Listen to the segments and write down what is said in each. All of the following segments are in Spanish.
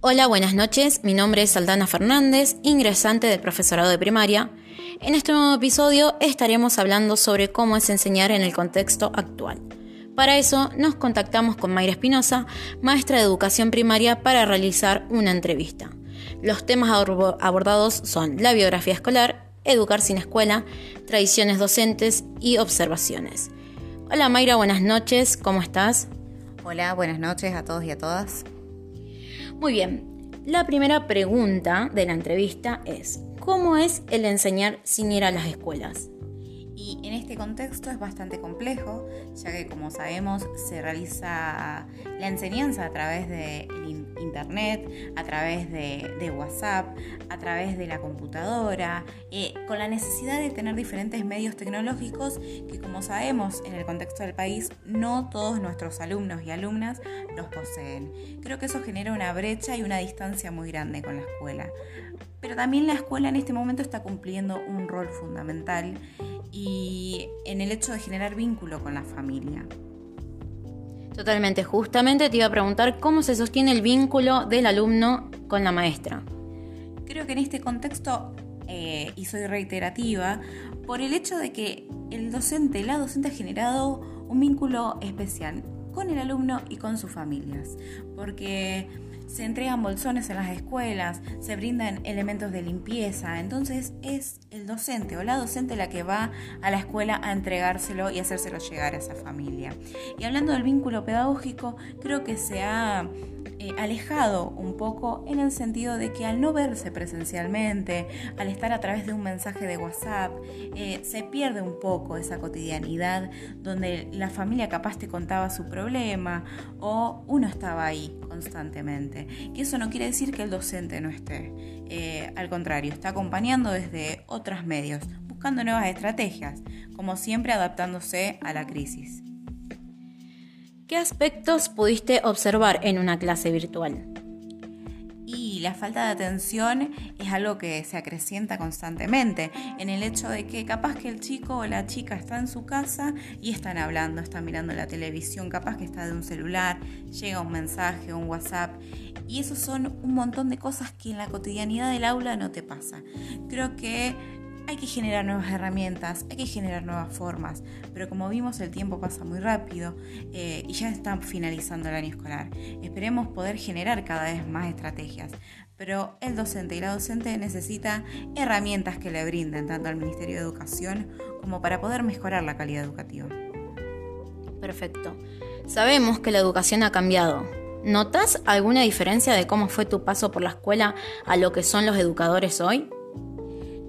Hola, buenas noches. Mi nombre es Aldana Fernández, ingresante del profesorado de primaria. En este nuevo episodio estaremos hablando sobre cómo es enseñar en el contexto actual. Para eso nos contactamos con Mayra Espinosa, maestra de educación primaria, para realizar una entrevista. Los temas abordados son la biografía escolar, educar sin escuela, tradiciones docentes y observaciones. Hola Mayra, buenas noches, ¿cómo estás? Hola, buenas noches a todos y a todas. Muy bien, la primera pregunta de la entrevista es, ¿cómo es el enseñar sin ir a las escuelas? En este contexto es bastante complejo, ya que como sabemos se realiza la enseñanza a través de internet, a través de, WhatsApp, a través de la computadora, eh, con la necesidad de tener diferentes medios tecnológicos que como sabemos en el contexto del país no todos nuestros alumnos y alumnas los poseen. Creo que eso genera una brecha y una distancia muy grande con la escuela. Pero también la escuela en este momento está cumpliendo un rol fundamental y en el hecho de generar vínculo con la familia. Totalmente, justamente te iba a preguntar cómo se sostiene el vínculo del alumno con la maestra. Creo que en este contexto, eh, y soy reiterativa, por el hecho de que el docente, la docente ha generado un vínculo especial con el alumno y con sus familias, porque se entregan bolsones en las escuelas, se brindan elementos de limpieza, entonces es el docente o la docente la que va a la escuela a entregárselo y hacérselo llegar a esa familia. Y hablando del vínculo pedagógico, creo que se ha eh, alejado un poco en el sentido de que al no verse presencialmente, al estar a través de un mensaje de WhatsApp, eh, se pierde un poco esa cotidianidad donde la familia capaz te contaba su problema o uno estaba ahí constantemente. Y eso no quiere decir que el docente no esté. Eh, al contrario, está acompañando desde otros medios, buscando nuevas estrategias, como siempre adaptándose a la crisis. ¿Qué aspectos pudiste observar en una clase virtual? Y la falta de atención es algo que se acrecienta constantemente en el hecho de que capaz que el chico o la chica está en su casa y están hablando, están mirando la televisión, capaz que está de un celular, llega un mensaje, un WhatsApp y eso son un montón de cosas que en la cotidianidad del aula no te pasa. Creo que hay que generar nuevas herramientas, hay que generar nuevas formas, pero como vimos el tiempo pasa muy rápido eh, y ya está finalizando el año escolar. Esperemos poder generar cada vez más estrategias, pero el docente y la docente necesita herramientas que le brinden tanto al Ministerio de Educación como para poder mejorar la calidad educativa. Perfecto. Sabemos que la educación ha cambiado. ¿Notas alguna diferencia de cómo fue tu paso por la escuela a lo que son los educadores hoy?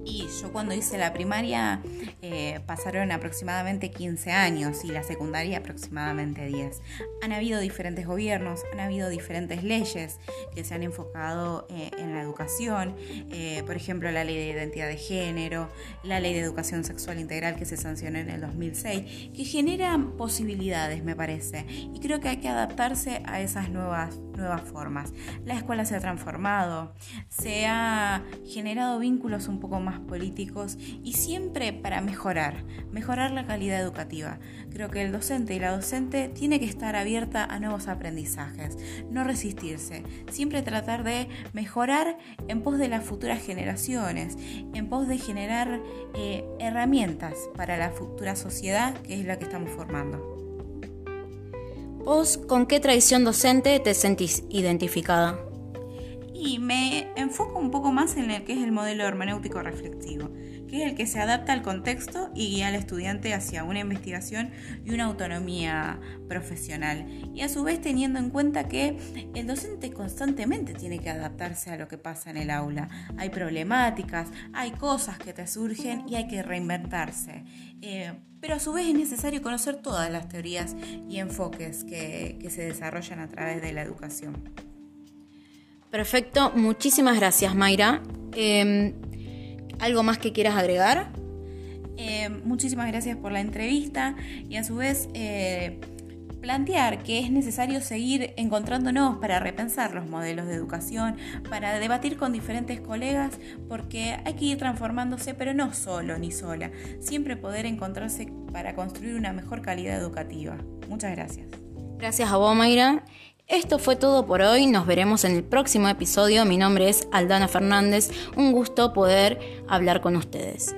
Y yo cuando hice la primaria eh, pasaron aproximadamente 15 años y la secundaria aproximadamente 10. Han habido diferentes gobiernos, han habido diferentes leyes que se han enfocado eh, en la educación, eh, por ejemplo la ley de identidad de género, la ley de educación sexual integral que se sancionó en el 2006, que generan posibilidades me parece y creo que hay que adaptarse a esas nuevas, nuevas formas. La escuela se ha transformado, se ha generado vínculos un poco más políticos y siempre para mejorar, mejorar la calidad educativa. Creo que el docente y la docente tiene que estar abierta a nuevos aprendizajes, no resistirse, siempre tratar de mejorar en pos de las futuras generaciones, en pos de generar eh, herramientas para la futura sociedad que es la que estamos formando. ¿Vos con qué tradición docente te sentís identificada? Y me enfoco un poco más en el que es el modelo hermenéutico reflexivo, que es el que se adapta al contexto y guía al estudiante hacia una investigación y una autonomía profesional. Y a su vez teniendo en cuenta que el docente constantemente tiene que adaptarse a lo que pasa en el aula. Hay problemáticas, hay cosas que te surgen y hay que reinventarse. Eh, pero a su vez es necesario conocer todas las teorías y enfoques que se desarrollan a través de la educación. Perfecto, muchísimas gracias Mayra. Em, ¿Algo más que quieras agregar? Em, muchísimas gracias por la entrevista y a su vez eh, plantear que es necesario seguir encontrándonos para repensar los modelos de educación, para debatir con diferentes colegas, porque hay que ir transformándose, pero no solo ni sola, siempre poder encontrarse para construir una mejor calidad educativa. Muchas gracias. Gracias a vos, Mayra. Esto fue todo por hoy, nos veremos en el próximo episodio. Mi nombre es Aldana Fernández, un gusto poder hablar con ustedes.